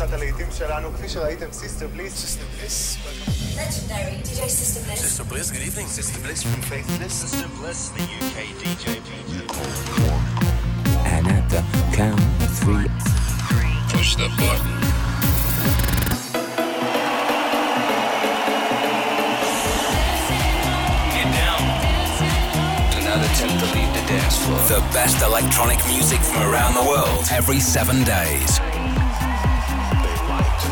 קופסת הלהיטים שלנו, כפי שראיתם, סיסטר בליס. סיסטר בליס, Legendary DJ Sister Bliss. Sister Bliss, good evening. Sister Bliss from Faithless. Sister Bliss, the UK DJ. And at the count of three, Push the button. Get down. Do not attempt to leave the dance floor. the best electronic music from around the world every seven days.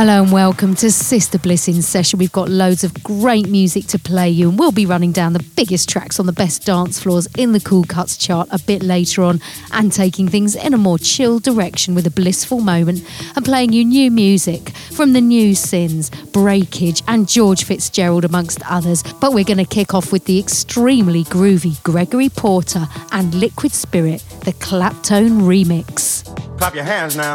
Hello and welcome to Sister Bliss in Session. We've got loads of great music to play you, and we'll be running down the biggest tracks on the best dance floors in the Cool Cuts chart a bit later on, and taking things in a more chill direction with a blissful moment and playing you new music from the New Sins, Breakage, and George Fitzgerald, amongst others. But we're going to kick off with the extremely groovy Gregory Porter and Liquid Spirit, the Claptone remix. Clap your hands now.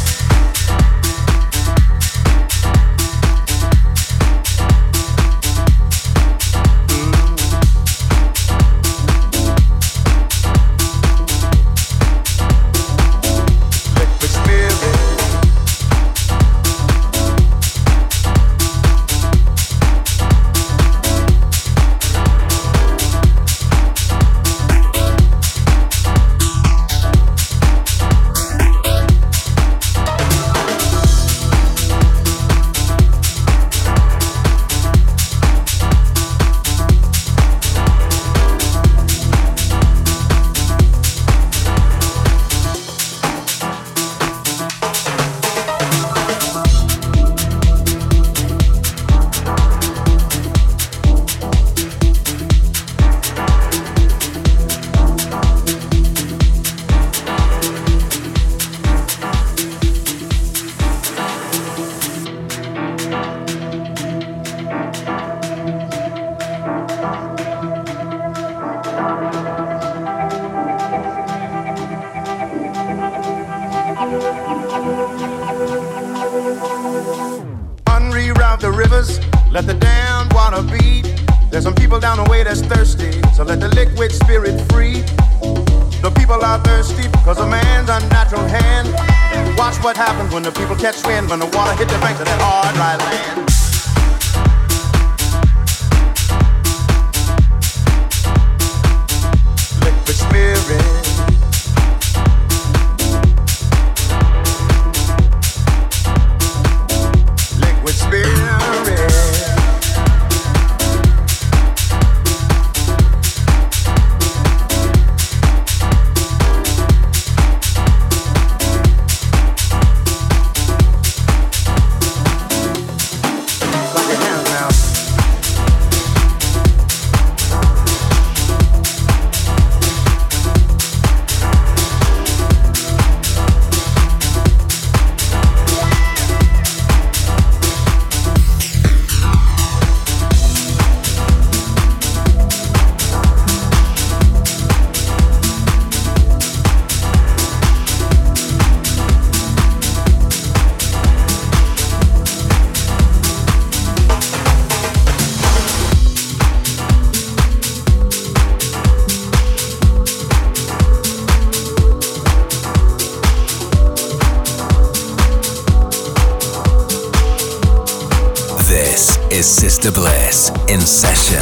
is Sister Bliss in session.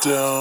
down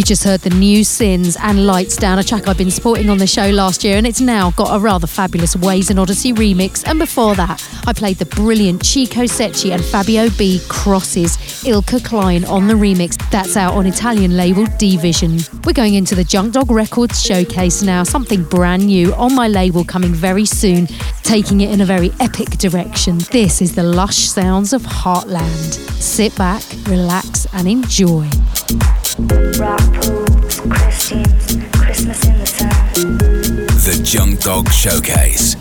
you? just heard the new Sins and Lights Down, a track I've been supporting on the show last year, and it's now got a rather fabulous Waze & Odyssey remix. And before that, I played the brilliant Chico Secchi and Fabio B Crosses Ilka Klein on the remix. That's out on Italian label Division. We're going into the Junk Dog Records showcase now, something brand new on my label coming very soon, taking it in a very epic direction. This is the lush sounds of Heartland. Sit back, relax, and enjoy. The Junk Dog Showcase.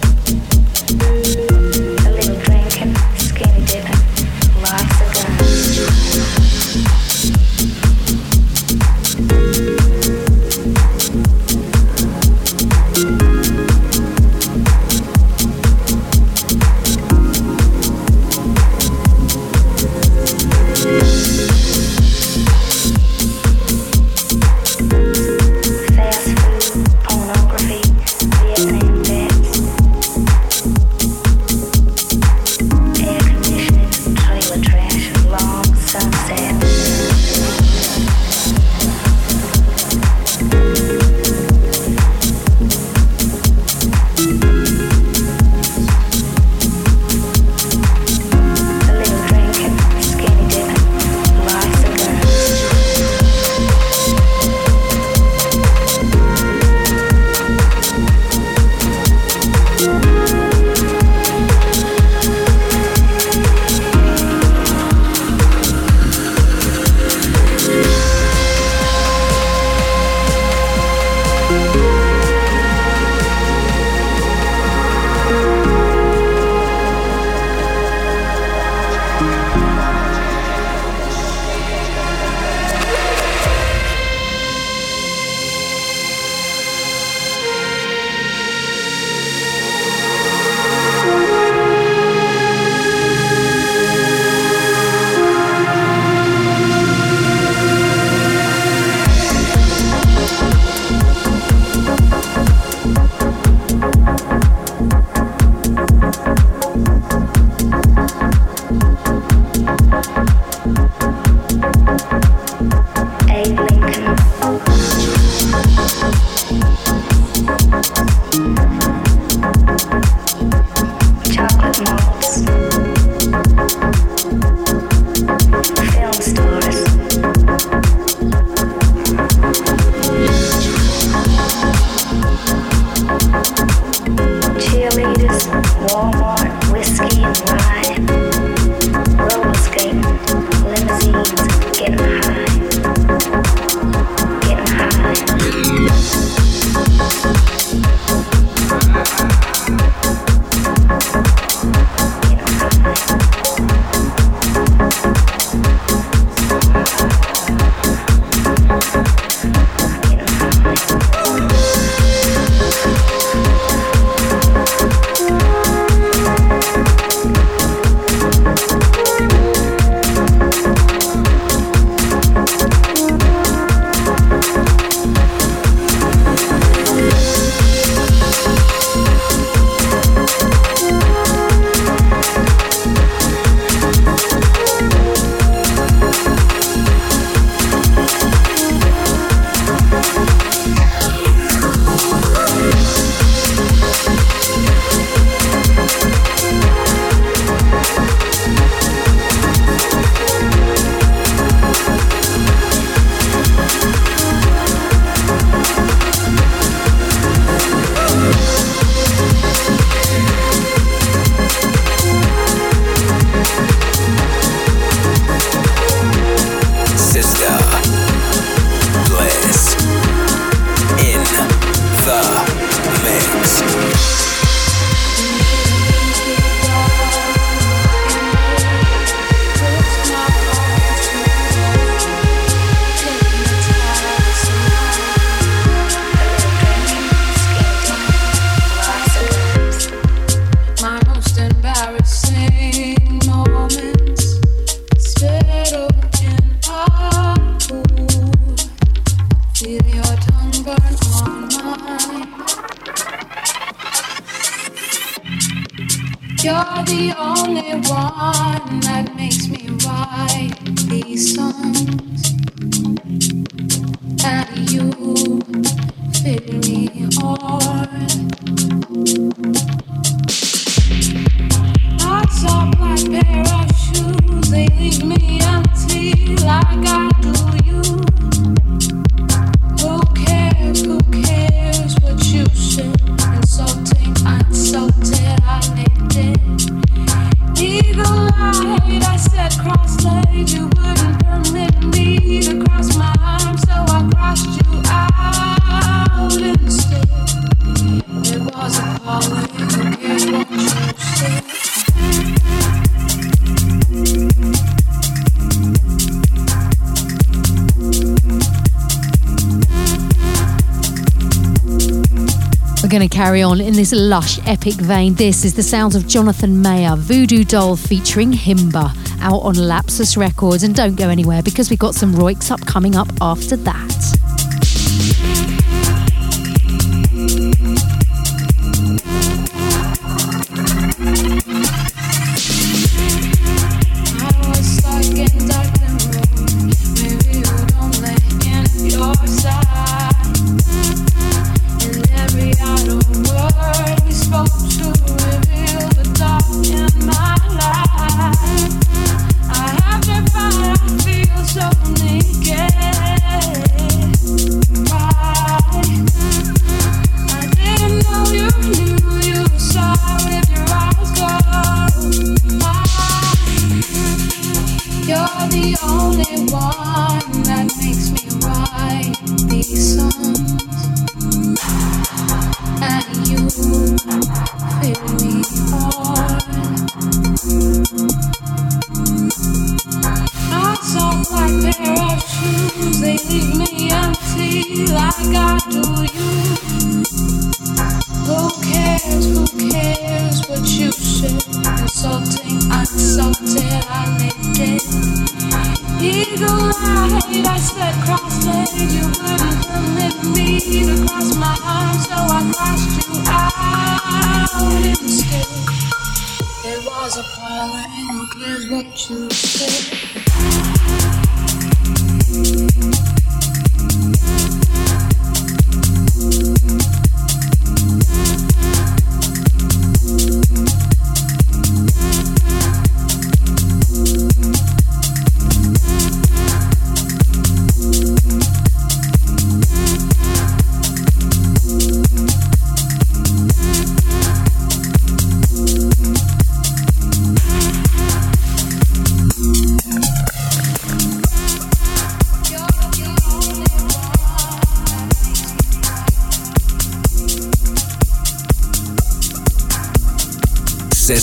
We're going to carry on in this lush, epic vein. This is the sounds of Jonathan Mayer, Voodoo Doll featuring Himba, out on Lapsus Records. And don't go anywhere because we've got some Röyksopp coming up after that.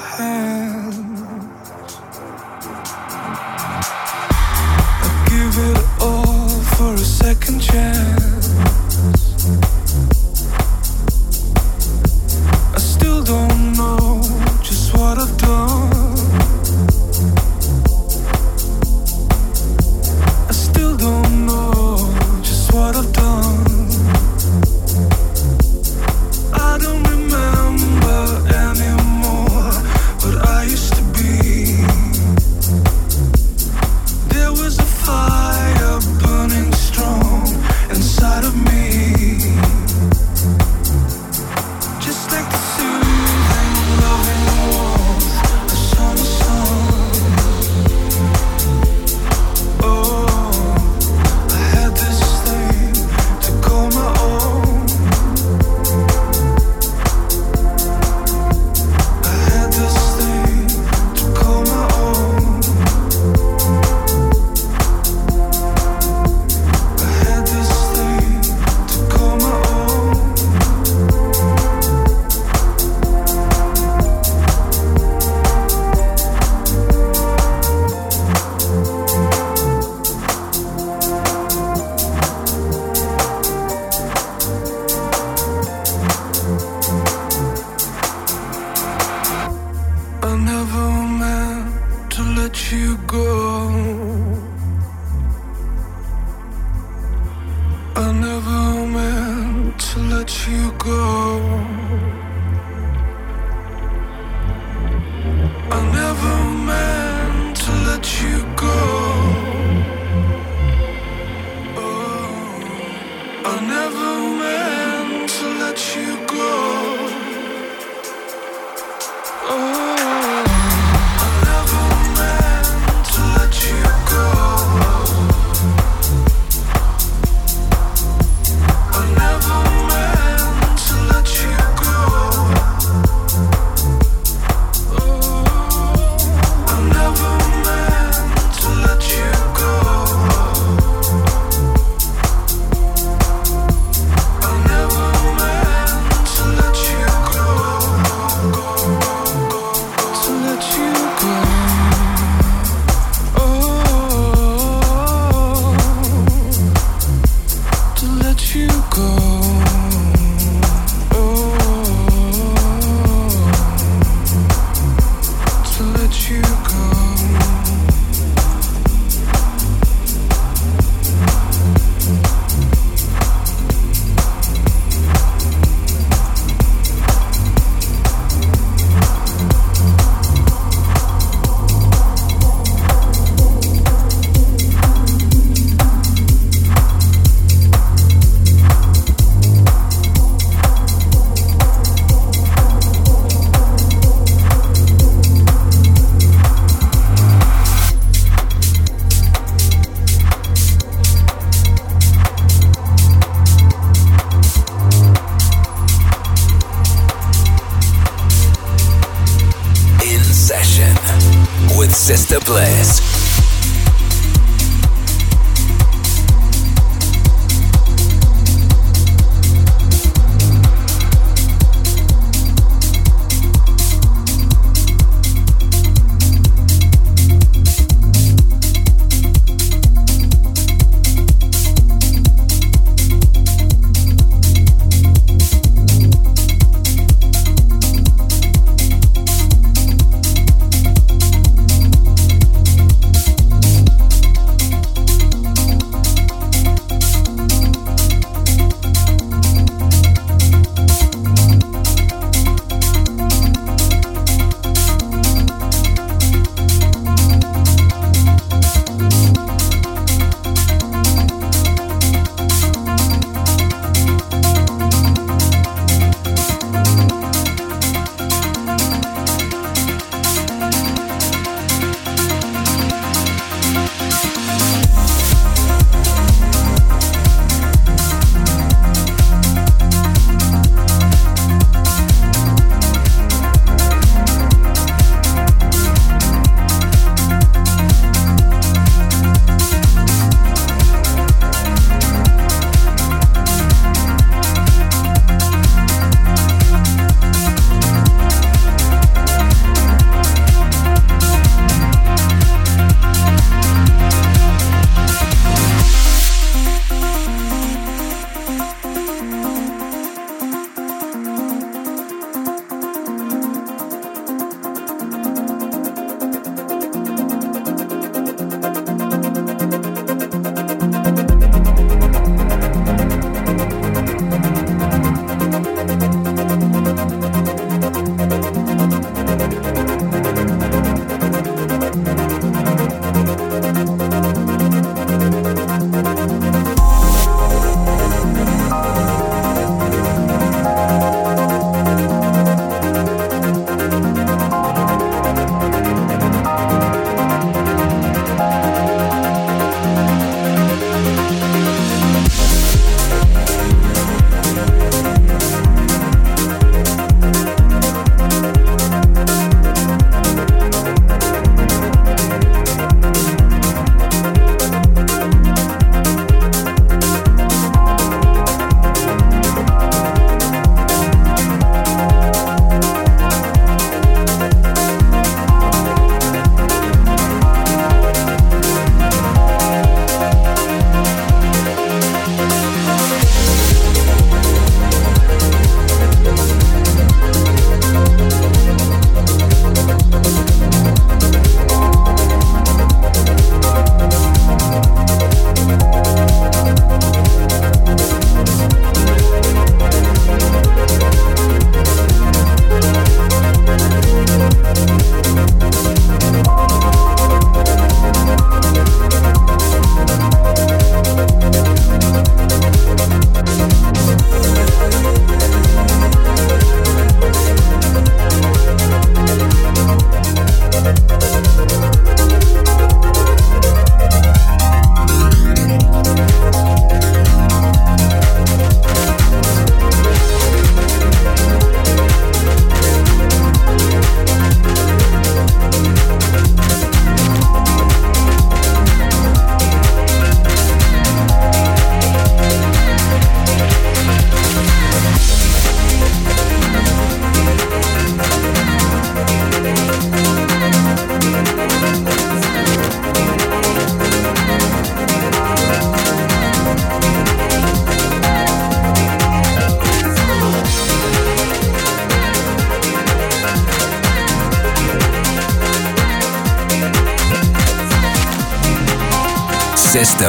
heart. Masterclass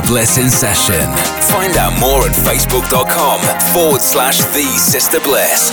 Bliss in Session. Find out more at facebook.com forward slash The Sister Bliss.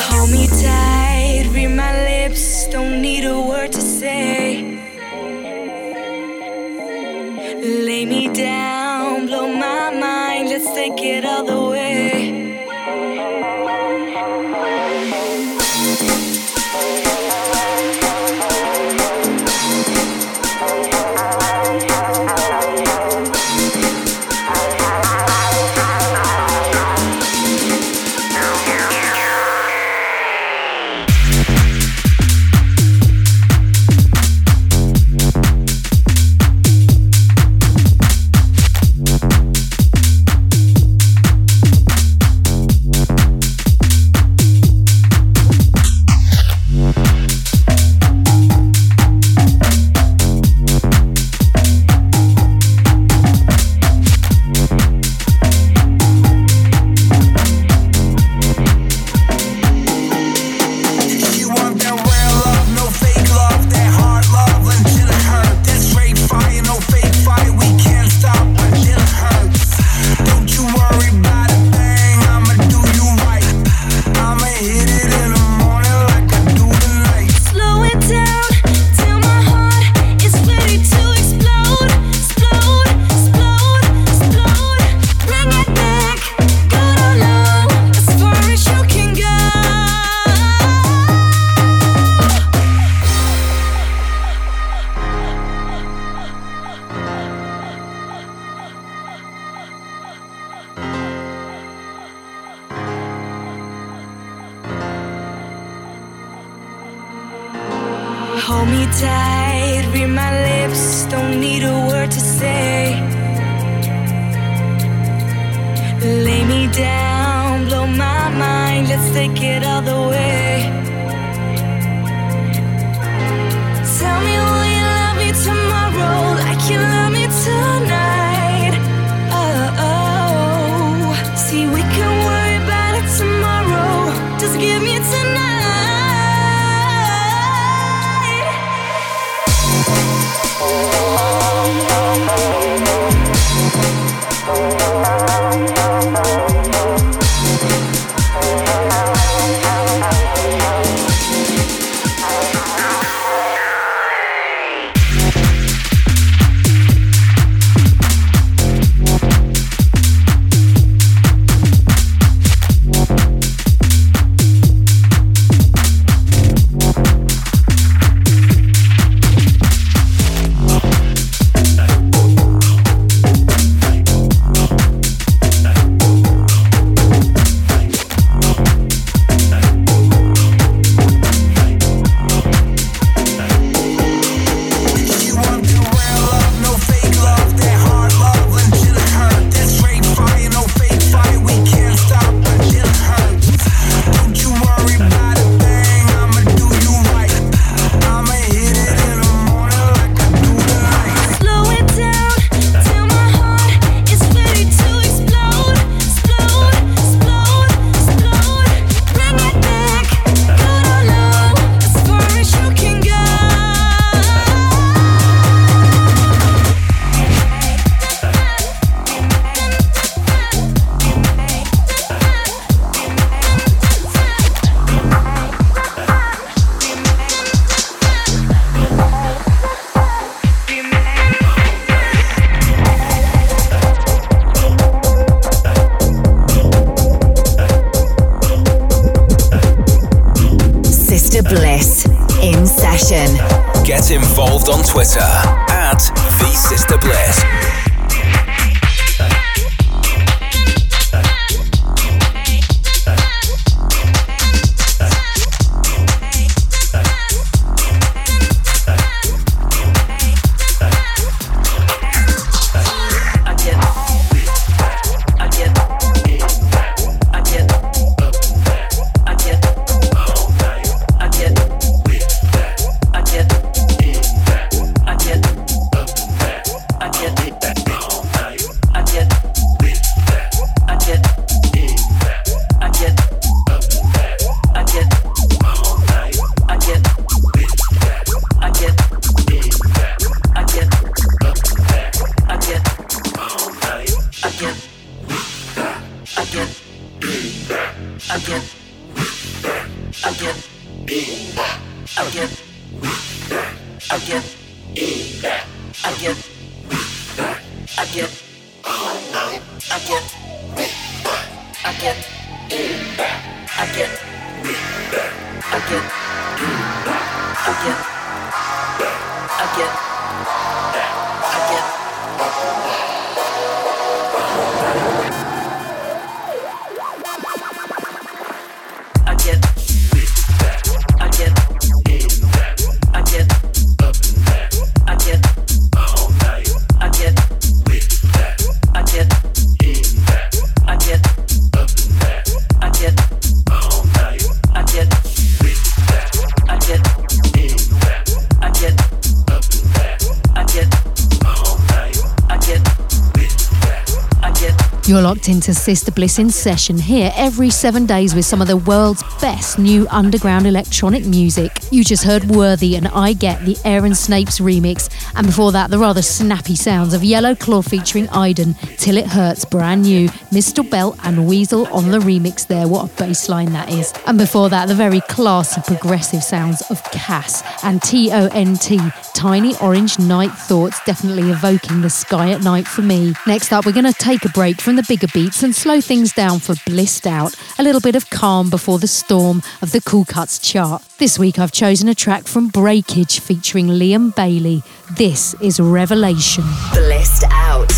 You're Sister Bliss in session here every seven days with some of the world's best new underground electronic music. You just heard Worthy and I Get the Aaron Snapes remix, and before that, the rather snappy sounds of Yellow Claw featuring Ayden, Till It Hurts, brand new, Mr. Belt and Wezol on the remix there. What a bass line that is. And before that, the very classy progressive sounds of Cass and TONT, Tiny Orange Night Thoughts, definitely evoking the sky at night for me. Next up, we're going to take a break from the bigger beats and slow things down for Blissed Out, a little bit of calm before the storm of the Cool Cuts chart. This week I've chosen a track from Breakage featuring Liam Bailey. This is Revelation. Blissed Out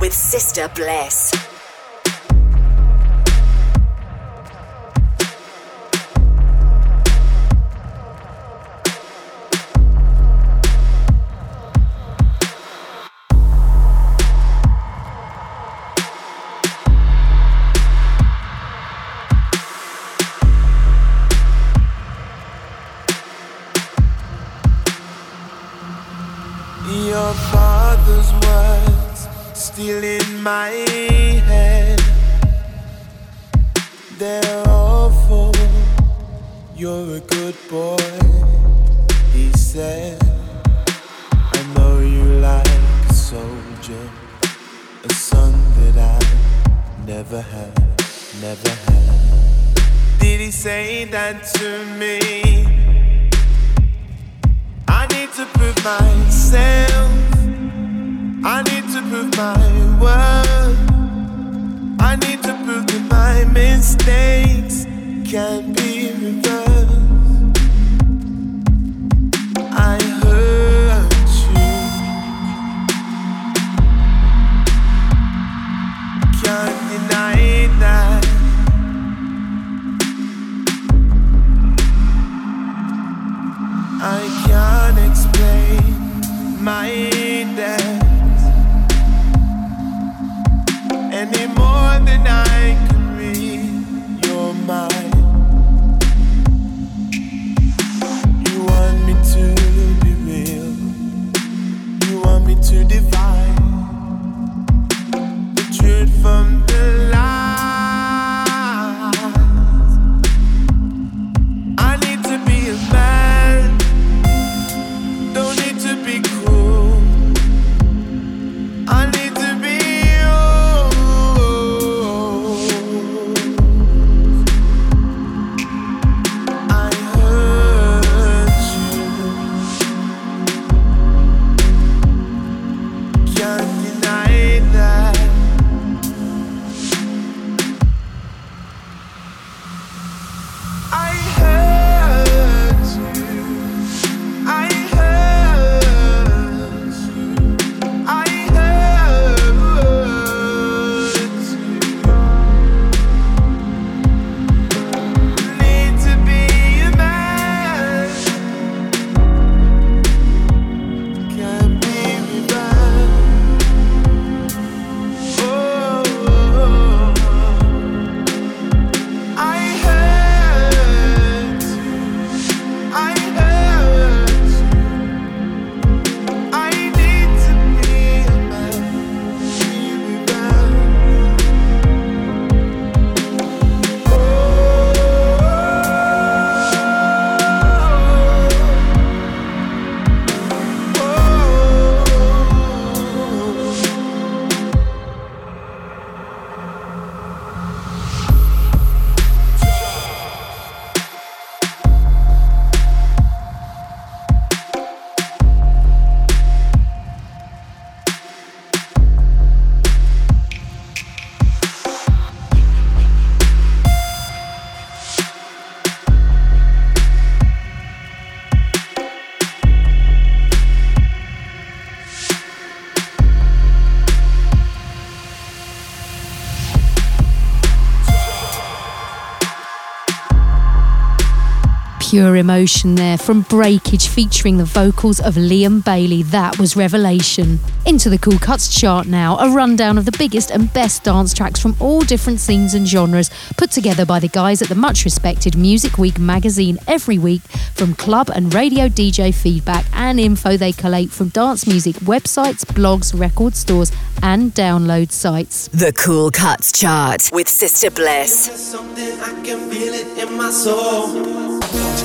with Sister Bliss. Still in my head. They're awful. You're a good boy, he said. I know you like a soldier, a son that I never had, never had. Did he say that to me? I need to prove myself. I need to prove my worth. I need to prove that my mistakes can be reversed. I hurt you. Can't deny that. I can't explain my depth any more than I pure emotion there from Breakage featuring the vocals of Liam Bailey. That was Revelation. Into the Cool Cuts chart now, a rundown of the biggest and best dance tracks from all different scenes and genres, put together by the guys at the much respected Music Week magazine every week from club and radio DJ feedback and info they collate from dance music websites, blogs, record stores, and download sites. The Cool Cuts chart with Sister Bliss.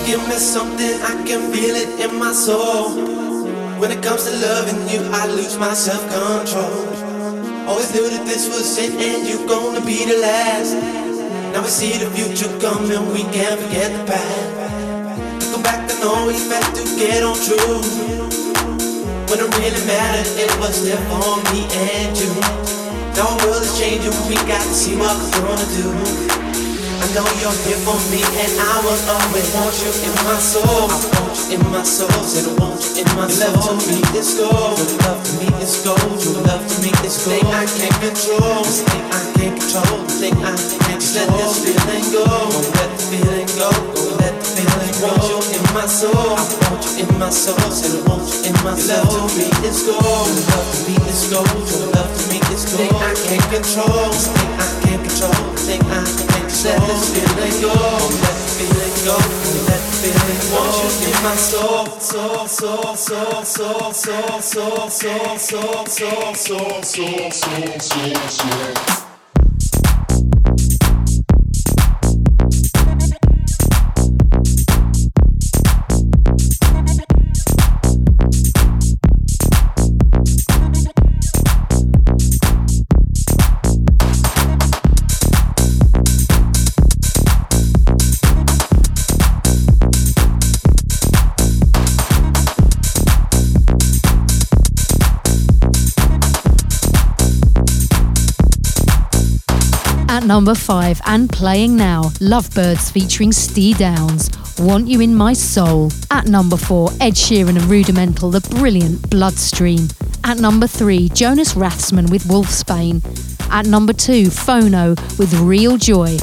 Give me something, I can feel it in my soul. When it comes to loving you, I lose my self control. Always knew that this was it, and you're gonna be the last. Now we see the future coming, we can't forget the past. Looking back, know we had to get on true. When it really mattered, it was there for me and you. Now our world is changing, we got to see what we're gonna do. I know you're here for me, and I will always want you in my soul. I want you in my soul, said I want you in my soul. Your Love to me is gold, your love to me is gold, your love to me is gold. Thing I can't control, this thing I can't control, the thing I can't control. Let this feeling go, don't let the feeling go, don't let the feeling go. I want you in my soul, I want you in my soul, said I want you in my soul. Your love to me is gold, your love to me is gold, your love to me is gold. Thing I can't control, this thing I can't control, the thing I can't control. Let this feeling go, let the feeling go, let the feeling go. Want you in my soul, soul, soul, soul, soul, soul, soul, soul, soul, soul, soul, soul, soul, soul, soul. Number five and playing now, Lovebirds featuring Steve Downs, Want You in My Soul. At number four, Ed Sheeran and Rudimental, the brilliant Bloodstream. At number three, Jonas Rathsman with Wolfsbane. At number two, Phono with Real Joy.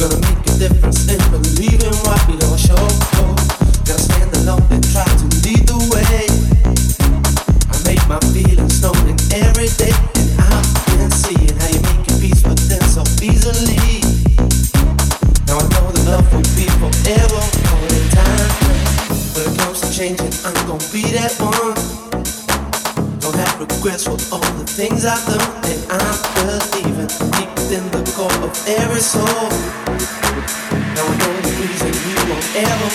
I'm gonna stand in and try to lead the way. I make my feelings told every day And I can see how you make your peace with so easily. Now I know the love will be forever, all the time. But it goes to changing, I'm gon' be that one. Have regrets for all the things I've done, and I'm believing deep in the core of every soul. Now I know the reason we won't ever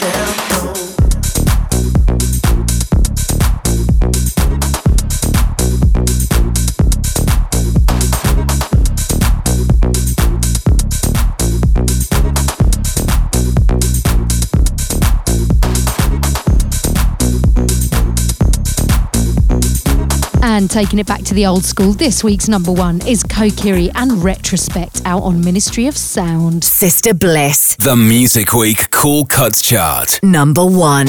down. No. And taking it back to the old school, this week's number one is Kokiri and Retrospect out on Ministry of Sound. Sister Bliss, The Music Week Cool Cuts Chart. number one.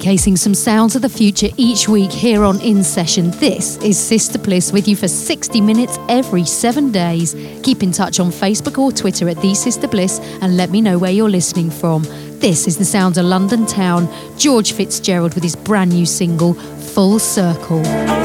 Showcasing some sounds of the future each week here on In Session. This is Sister Bliss with you for 60 minutes every seven days. Keep in touch on Facebook or Twitter at The Sister Bliss and let me know where you're listening from. This is the sound of London town. George Fitzgerald with his brand new single, Full Circle.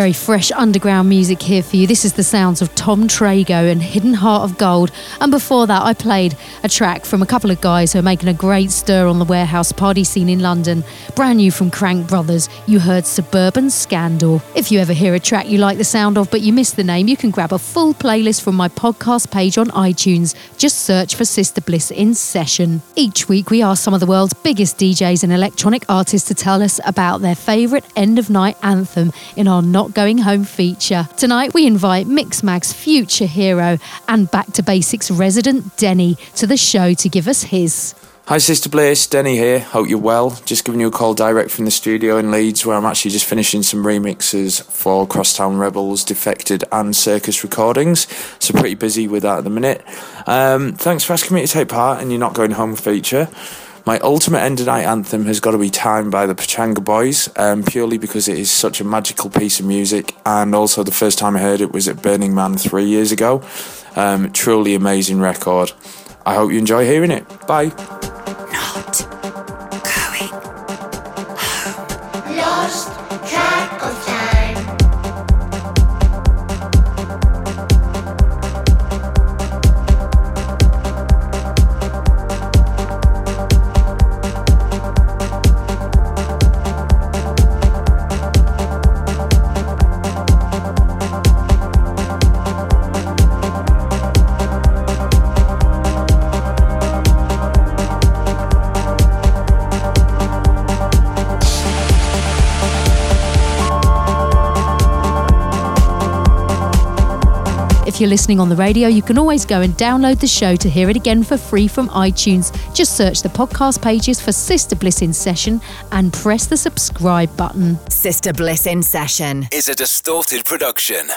Very fresh underground music here for you. This is the sounds of Tom Trago and Hidden Heart of Gold. And before that, I played a track from a couple of guys who are making a great stir on the warehouse party scene in London. Brand new from Crank Brothers, you heard Suburban Scandal. If you ever hear a track you like the sound of but you miss the name, you can grab a full playlist from my podcast page on iTunes. Just search for Sister Bliss in Session. Each week, we ask some of the world's biggest DJs and electronic artists to tell us about their favourite end of night anthem in our Not Going Home feature. Tonight, we invite Mixmag's future hero and Back to Basics resident Denney to the show to give us his. Hi, Sister Bliss, Denney here. Hope you're well. Just giving you a call direct from the studio in Leeds, where I'm actually just finishing some remixes for Crosstown Rebels, Defected, and Circus Recordings. So, pretty busy with that at the minute. Um, thanks for asking me to take part in your Not Going Home feature. My ultimate end of night anthem has got to be Time by the Pachanga Boys, um, purely because it is such a magical piece of music, and also the first time I heard it was at Burning Man three years ago. Um, truly amazing record. I hope you enjoy hearing it. Bye. If you're listening on the radio, you can always go and download the show to hear it again for free from iTunes. Just search the podcast pages for Sister Bliss in Session and press the subscribe button. Sister Bliss in Session is a distorted production.